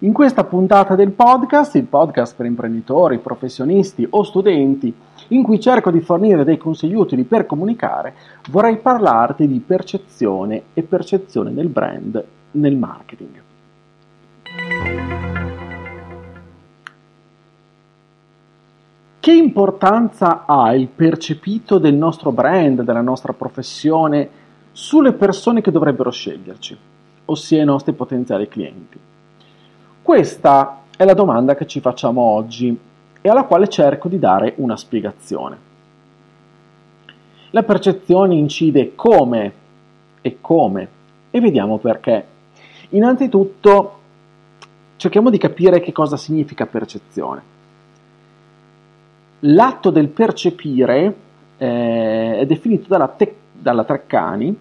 In questa puntata del podcast, il podcast per imprenditori, professionisti o studenti, in cui cerco di fornire dei consigli utili per comunicare, vorrei parlarti di percezione e percezione del brand nel marketing. Che importanza ha il percepito del nostro brand, della nostra professione sulle persone che dovrebbero sceglierci, ossia i nostri potenziali clienti? Questa è la domanda che ci facciamo oggi e alla quale cerco di dare una spiegazione. La percezione incide come e come e vediamo perché. Innanzitutto cerchiamo di capire che cosa significa percezione L'atto del percepire eh, è definito dalla, te- dalla Treccani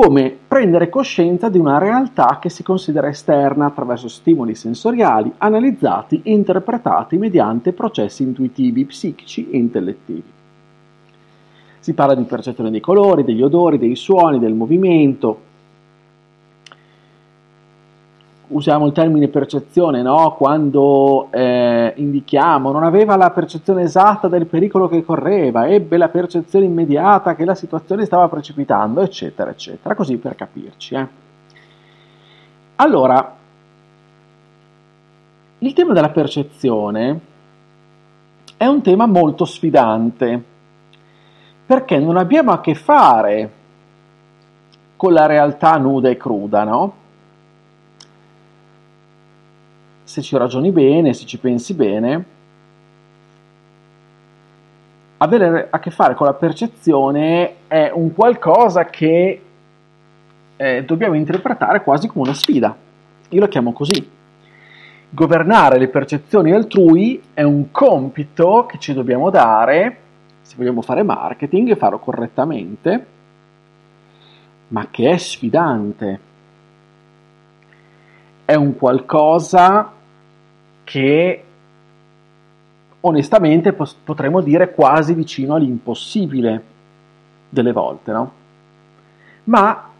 come prendere coscienza di una realtà che si considera esterna attraverso stimoli sensoriali analizzati e interpretati mediante processi intuitivi, psichici e intellettivi. Si parla di percezione dei colori, degli odori, dei suoni, del movimento, usiamo il termine percezione no? quando eh, indichiamo non aveva la percezione esatta del pericolo che correva, ebbe la percezione immediata che la situazione stava precipitando, eccetera, eccetera, così per capirci. Eh. Allora, il tema della percezione è un tema molto sfidante, perché non abbiamo a che fare con la realtà nuda e cruda, no? Se ci ragioni bene, se ci pensi bene, avere a che fare con la percezione è un qualcosa che eh, dobbiamo interpretare quasi come una sfida. Io lo chiamo così. Governare le percezioni altrui è un compito che ci dobbiamo dare se vogliamo fare marketing e farlo correttamente, ma che è sfidante. È un qualcosa che onestamente potremmo dire quasi vicino all'impossibile delle volte, no? Ma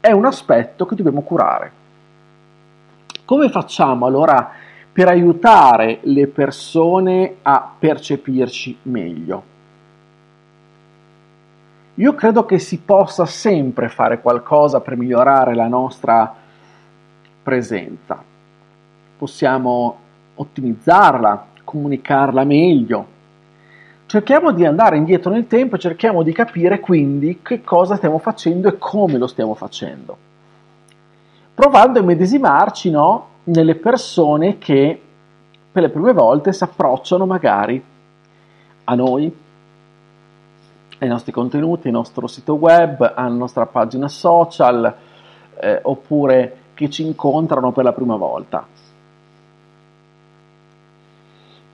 è un aspetto che dobbiamo curare. Come facciamo allora per aiutare le persone a percepirci meglio? Io credo che si possa sempre fare qualcosa per migliorare la nostra presenza. Possiamo ottimizzarla, comunicarla meglio. Cerchiamo di andare indietro nel tempo e cerchiamo di capire quindi che cosa stiamo facendo e come lo stiamo facendo. Provando a medesimarci no, nelle persone che per le prime volte si approcciano magari a noi, ai nostri contenuti, al nostro sito web, alla nostra pagina social, eh, oppure che ci incontrano per la prima volta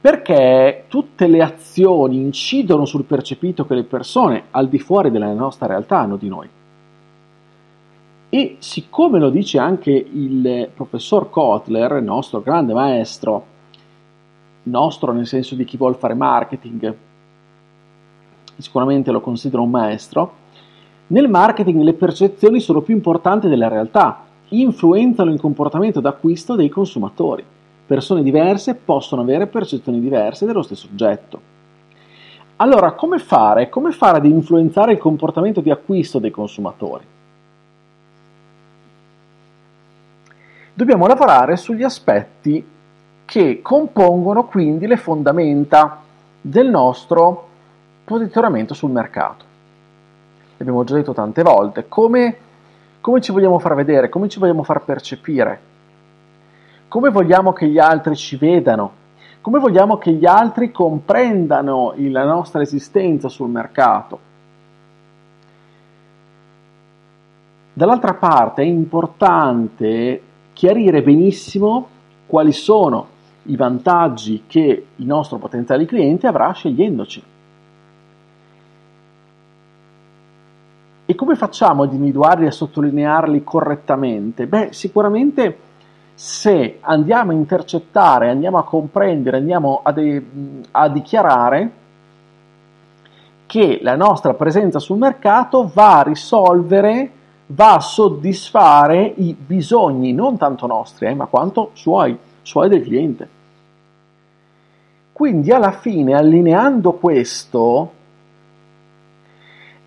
perché tutte le azioni incidono sul percepito che le persone al di fuori della nostra realtà hanno di noi. E siccome lo dice anche il professor Kotler, nostro grande maestro, nostro nel senso di chi vuole fare marketing, sicuramente lo considero un maestro, nel marketing le percezioni sono più importanti della realtà, influenzano il comportamento d'acquisto dei consumatori persone diverse possono avere percezioni diverse dello stesso oggetto. Allora, come fare? Come fare ad influenzare il comportamento di acquisto dei consumatori? Dobbiamo lavorare sugli aspetti che compongono quindi le fondamenta del nostro posizionamento sul mercato. L'abbiamo già detto tante volte, come, come ci vogliamo far vedere, come ci vogliamo far percepire, come vogliamo che gli altri ci vedano, come vogliamo che gli altri comprendano la nostra esistenza sul mercato. Dall'altra parte è importante chiarire benissimo quali sono i vantaggi che il nostro potenziale cliente avrà scegliendoci. E come facciamo ad individuarli e a sottolinearli correttamente? Beh, sicuramente se andiamo a intercettare, andiamo a comprendere, andiamo a, de- a dichiarare che la nostra presenza sul mercato va a risolvere, va a soddisfare i bisogni, non tanto nostri, eh, ma quanto suoi, suoi del cliente. Quindi alla fine, allineando questo,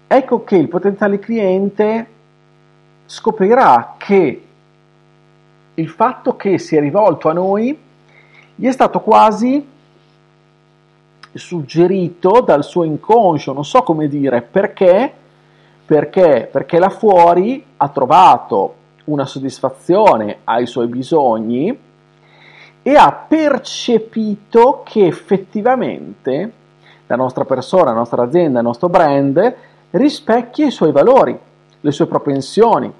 ecco che il potenziale cliente scoprirà che il fatto che si è rivolto a noi gli è stato quasi suggerito dal suo inconscio, non so come dire, perché? Perché? Perché là fuori ha trovato una soddisfazione ai suoi bisogni e ha percepito che effettivamente la nostra persona, la nostra azienda, il nostro brand rispecchia i suoi valori, le sue propensioni.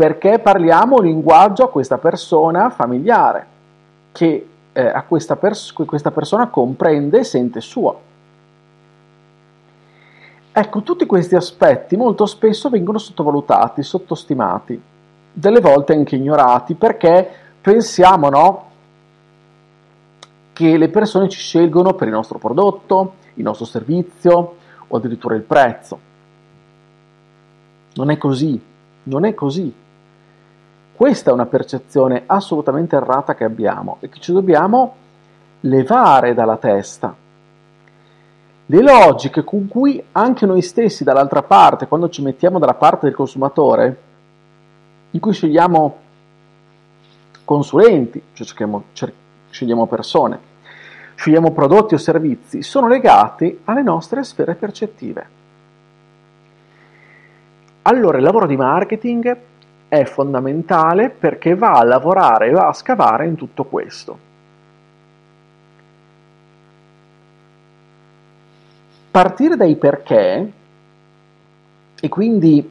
Perché parliamo un linguaggio a questa persona familiare, che eh, a questa, pers- questa persona comprende e sente sua. Ecco, tutti questi aspetti molto spesso vengono sottovalutati, sottostimati, delle volte anche ignorati, perché pensiamo, no? Che le persone ci scelgono per il nostro prodotto, il nostro servizio o addirittura il prezzo. Non è così, non è così. Questa è una percezione assolutamente errata che abbiamo e che ci dobbiamo levare dalla testa. Le logiche con cui anche noi stessi dall'altra parte, quando ci mettiamo dalla parte del consumatore, in cui scegliamo consulenti, cioè cerchiamo, cer- scegliamo persone, scegliamo prodotti o servizi, sono legati alle nostre sfere percettive. Allora il lavoro di marketing è fondamentale perché va a lavorare, va a scavare in tutto questo. Partire dai perché e quindi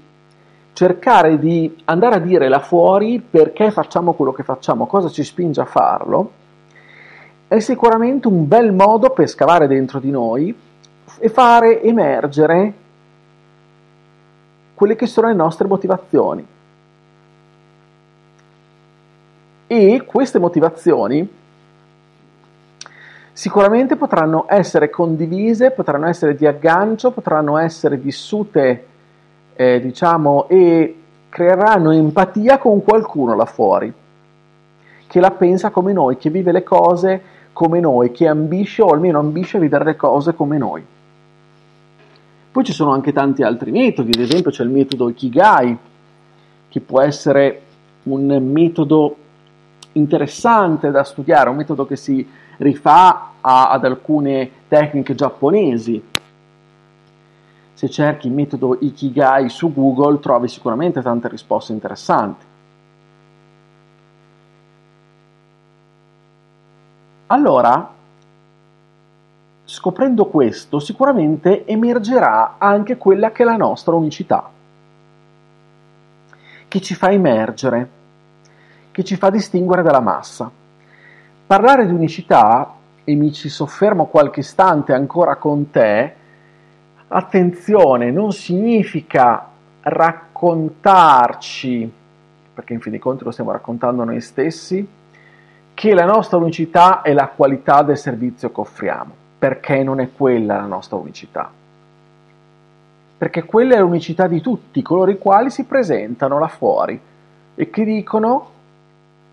cercare di andare a dire là fuori perché facciamo quello che facciamo, cosa ci spinge a farlo, è sicuramente un bel modo per scavare dentro di noi e fare emergere quelle che sono le nostre motivazioni. E queste motivazioni sicuramente potranno essere condivise, potranno essere di aggancio, potranno essere vissute, eh, diciamo, e creeranno empatia con qualcuno là fuori, che la pensa come noi, che vive le cose come noi, che ambisce o almeno ambisce a vedere le cose come noi. Poi ci sono anche tanti altri metodi, ad esempio c'è il metodo Ikigai, che può essere un metodo interessante da studiare, un metodo che si rifà ad alcune tecniche giapponesi. Se cerchi il metodo Ikigai su Google trovi sicuramente tante risposte interessanti. Allora, scoprendo questo, sicuramente emergerà anche quella che è la nostra unicità, che ci fa emergere, che ci fa distinguere dalla massa. Parlare di unicità, e mi ci soffermo qualche istante ancora con te, attenzione, non significa raccontarci, perché in fin dei conti lo stiamo raccontando noi stessi, che la nostra unicità è la qualità del servizio che offriamo, perché non è quella la nostra unicità. Perché quella è l'unicità di tutti coloro i quali si presentano là fuori e che dicono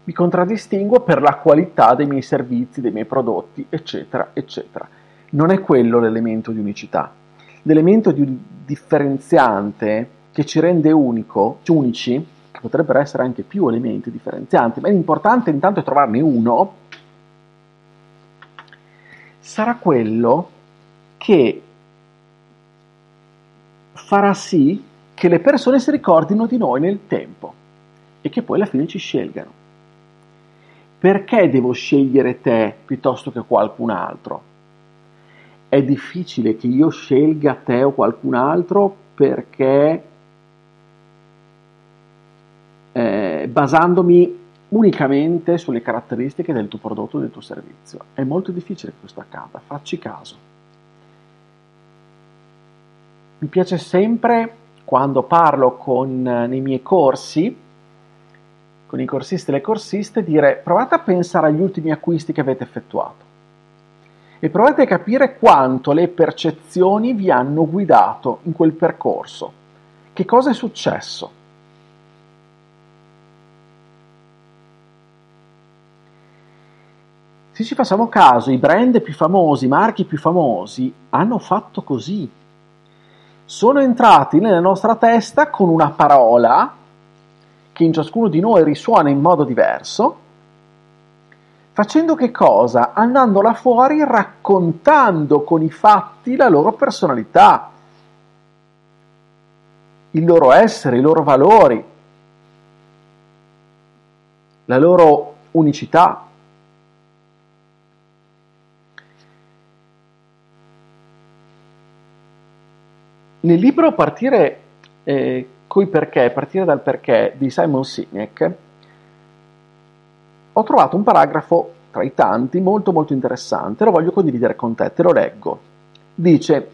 mi contraddistinguo per la qualità dei miei servizi, dei miei prodotti, eccetera, eccetera. Non è quello l'elemento di unicità. L'elemento di differenziante che ci rende unico, unici, che potrebbero essere anche più elementi differenzianti, ma l'importante intanto è trovarne uno, sarà quello che farà sì che le persone si ricordino di noi nel tempo e che poi alla fine ci scelgano. Perché devo scegliere te piuttosto che qualcun altro? È difficile che io scelga te o qualcun altro perché eh, basandomi unicamente sulle caratteristiche del tuo prodotto o del tuo servizio. È molto difficile che questo accada, facci caso. Mi piace sempre quando parlo con, nei miei corsi, con i corsisti e le corsiste, dire provate a pensare agli ultimi acquisti che avete effettuato e provate a capire quanto le percezioni vi hanno guidato in quel percorso. Che cosa è successo? Se ci facciamo caso, i brand più famosi, i marchi più famosi hanno fatto così. Sono entrati nella nostra testa con una parola che in ciascuno di noi risuona in modo diverso, facendo che cosa? Andando là fuori raccontando con i fatti la loro personalità, il loro essere, i loro valori, la loro unicità. Nel libro Partire eh, coi perché, partire dal perché di Simon Sinek, ho trovato un paragrafo tra i tanti molto molto interessante, lo voglio condividere con te, te lo leggo. Dice,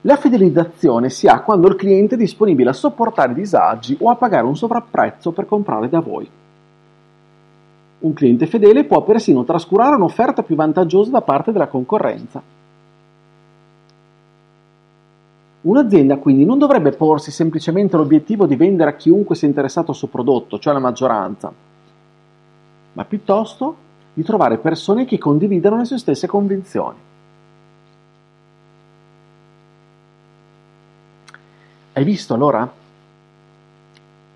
la fidelizzazione si ha quando il cliente è disponibile a sopportare disagi o a pagare un sovrapprezzo per comprare da voi. Un cliente fedele può persino trascurare un'offerta più vantaggiosa da parte della concorrenza Un'azienda quindi non dovrebbe porsi semplicemente l'obiettivo di vendere a chiunque sia interessato al suo prodotto, cioè la maggioranza, ma piuttosto di trovare persone che condividano le sue stesse convinzioni. Hai visto allora?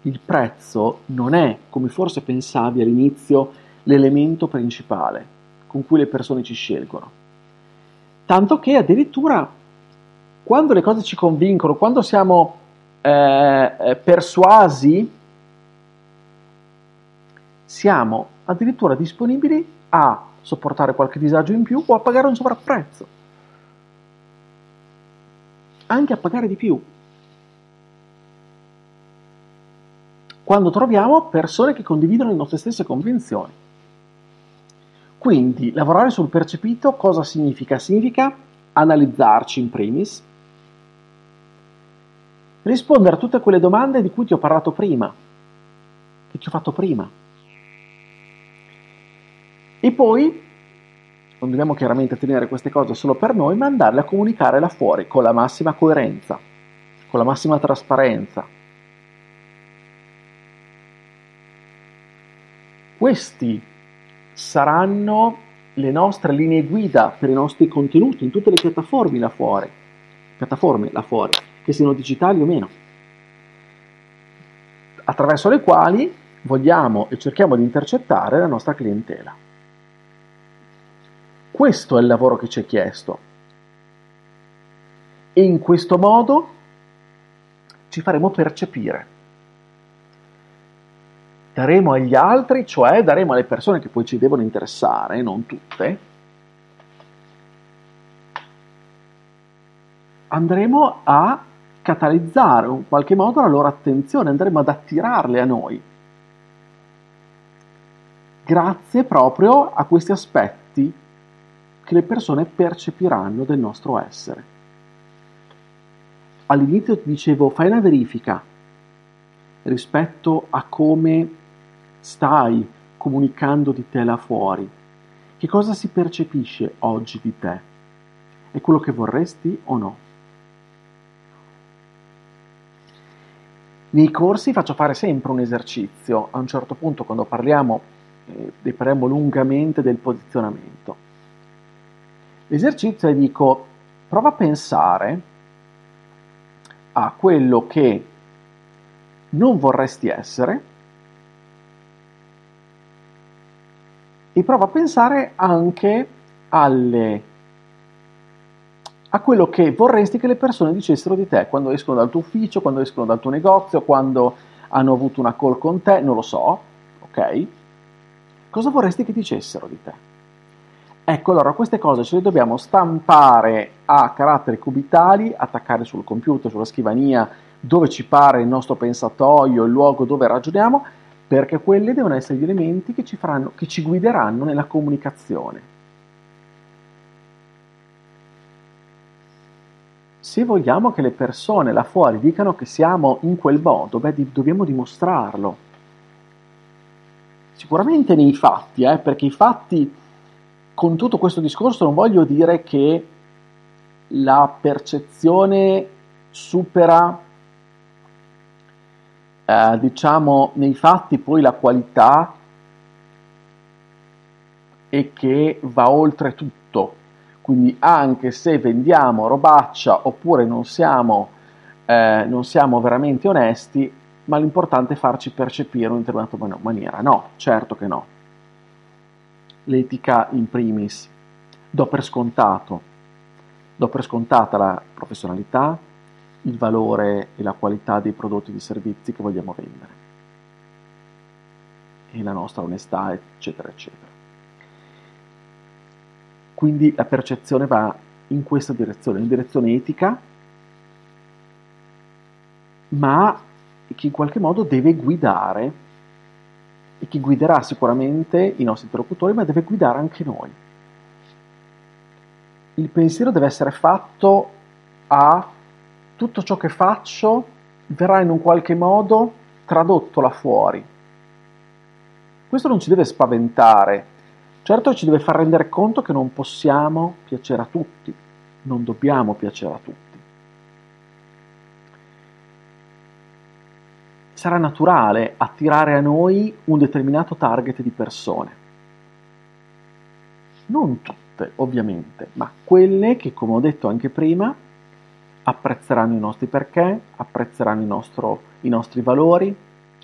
Il prezzo non è, come forse pensavi all'inizio, l'elemento principale con cui le persone ci scelgono. Tanto che addirittura quando le cose ci convincono, quando siamo eh, eh, persuasi, siamo addirittura disponibili a sopportare qualche disagio in più o a pagare un sovrapprezzo. Anche a pagare di più. Quando troviamo persone che condividono le nostre stesse convinzioni. Quindi lavorare sul percepito cosa significa? Significa analizzarci in primis, rispondere a tutte quelle domande di cui ti ho parlato prima, che ti ho fatto prima. E poi, non dobbiamo chiaramente tenere queste cose solo per noi, ma andarle a comunicare là fuori con la massima coerenza, con la massima trasparenza. Questi saranno le nostre linee guida per i nostri contenuti in tutte le piattaforme là fuori, piattaforme là fuori che siano digitali o meno, attraverso le quali vogliamo e cerchiamo di intercettare la nostra clientela. Questo è il lavoro che ci è chiesto e in questo modo ci faremo percepire. Daremo agli altri, cioè daremo alle persone che poi ci devono interessare, non tutte, andremo a catalizzare in qualche modo la loro attenzione, andremo ad attirarle a noi. Grazie proprio a questi aspetti che le persone percepiranno del nostro essere. All'inizio ti dicevo fai una verifica rispetto a come stai comunicando di te là fuori. Che cosa si percepisce oggi di te? È quello che vorresti o no? Nei corsi faccio fare sempre un esercizio, a un certo punto quando parliamo, eh, parliamo lungamente del posizionamento. L'esercizio è dico, prova a pensare a quello che non vorresti essere e prova a pensare anche alle a quello che vorresti che le persone dicessero di te quando escono dal tuo ufficio, quando escono dal tuo negozio, quando hanno avuto una call con te, non lo so, ok? Cosa vorresti che dicessero di te? Ecco, allora queste cose ce le dobbiamo stampare a caratteri cubitali, attaccare sul computer, sulla scrivania, dove ci pare il nostro pensatoio, il luogo dove ragioniamo, perché quelli devono essere gli elementi che ci, faranno, che ci guideranno nella comunicazione. Se vogliamo che le persone là fuori dicano che siamo in quel modo, beh, dobbiamo dimostrarlo. Sicuramente nei fatti, eh, perché i fatti, con tutto questo discorso, non voglio dire che la percezione supera eh, diciamo nei fatti poi la qualità e che va oltre tutto. Quindi anche se vendiamo robaccia oppure non siamo, eh, non siamo veramente onesti, ma l'importante è farci percepire in una determinata maniera. No, certo che no. L'etica in primis. Do per scontato. Do per scontata la professionalità, il valore e la qualità dei prodotti e dei servizi che vogliamo vendere e la nostra onestà, eccetera, eccetera. Quindi la percezione va in questa direzione, in direzione etica, ma che in qualche modo deve guidare e che guiderà sicuramente i nostri interlocutori, ma deve guidare anche noi. Il pensiero deve essere fatto a tutto ciò che faccio verrà in un qualche modo tradotto là fuori. Questo non ci deve spaventare, certo ci deve far rendere conto che non possiamo piacere a tutti, non dobbiamo piacere a tutti. Sarà naturale attirare a noi un determinato target di persone. Non tutte, ovviamente, ma quelle che, come ho detto anche prima, apprezzeranno i nostri perché, apprezzeranno nostro, i nostri valori,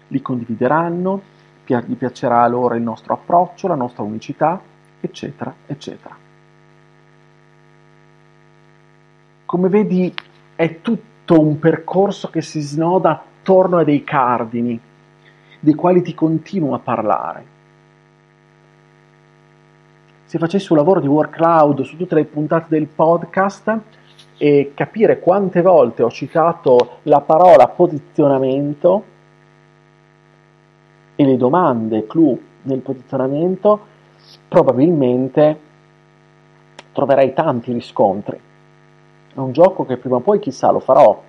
li condivideranno, gli piacerà loro il nostro approccio, la nostra unicità, eccetera, eccetera. Come vedi è tutto un percorso che si snoda attorno a dei cardini, dei quali ti continuo a parlare. Se facessi un lavoro di work cloud su tutte le puntate del podcast, e capire quante volte ho citato la parola posizionamento e le domande clou nel posizionamento, probabilmente troverai tanti riscontri. È un gioco che prima o poi chissà lo farò,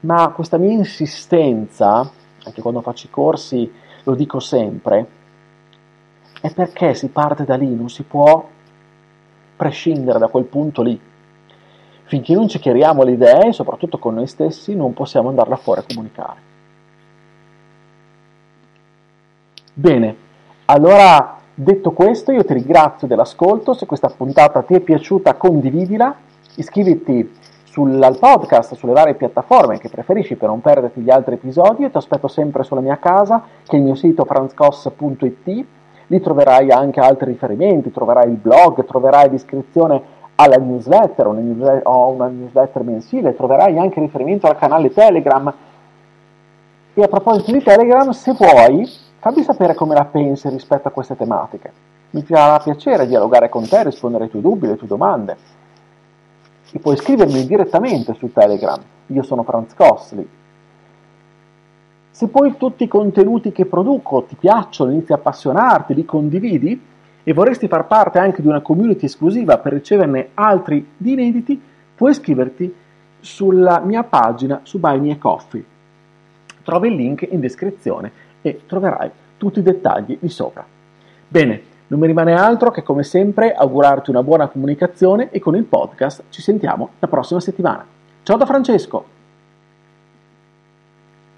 ma questa mia insistenza, anche quando faccio i corsi lo dico sempre, è perché si parte da lì, non si può prescindere da quel punto lì. Finché non ci chiariamo le idee, soprattutto con noi stessi, non possiamo andarla fuori a comunicare. Bene, allora detto questo io ti ringrazio dell'ascolto, se questa puntata ti è piaciuta condividila, iscriviti sul podcast, sulle varie piattaforme che preferisci per non perderti gli altri episodi, io ti aspetto sempre sulla mia casa, che è il mio sito franzcos.it, lì troverai anche altri riferimenti, troverai il blog, troverai l'iscrizione alla newsletter, una newsletter una newsletter mensile, troverai anche riferimento al canale Telegram. E a proposito di Telegram, se vuoi, fammi sapere come la pensi rispetto a queste tematiche. Mi farà piacere dialogare con te, rispondere ai tuoi dubbi, alle tue domande. E puoi scrivermi direttamente su Telegram. Io sono Franz Cosli. Se poi tutti i contenuti che produco ti piacciono, inizi a appassionarti, li condividi, e vorresti far parte anche di una community esclusiva per riceverne altri di inediti, puoi iscriverti sulla mia pagina su Buy Me Coffee. Trovi il link in descrizione e troverai tutti i dettagli di sopra. Bene, non mi rimane altro che come sempre augurarti una buona comunicazione e con il podcast ci sentiamo la prossima settimana. Ciao da Francesco!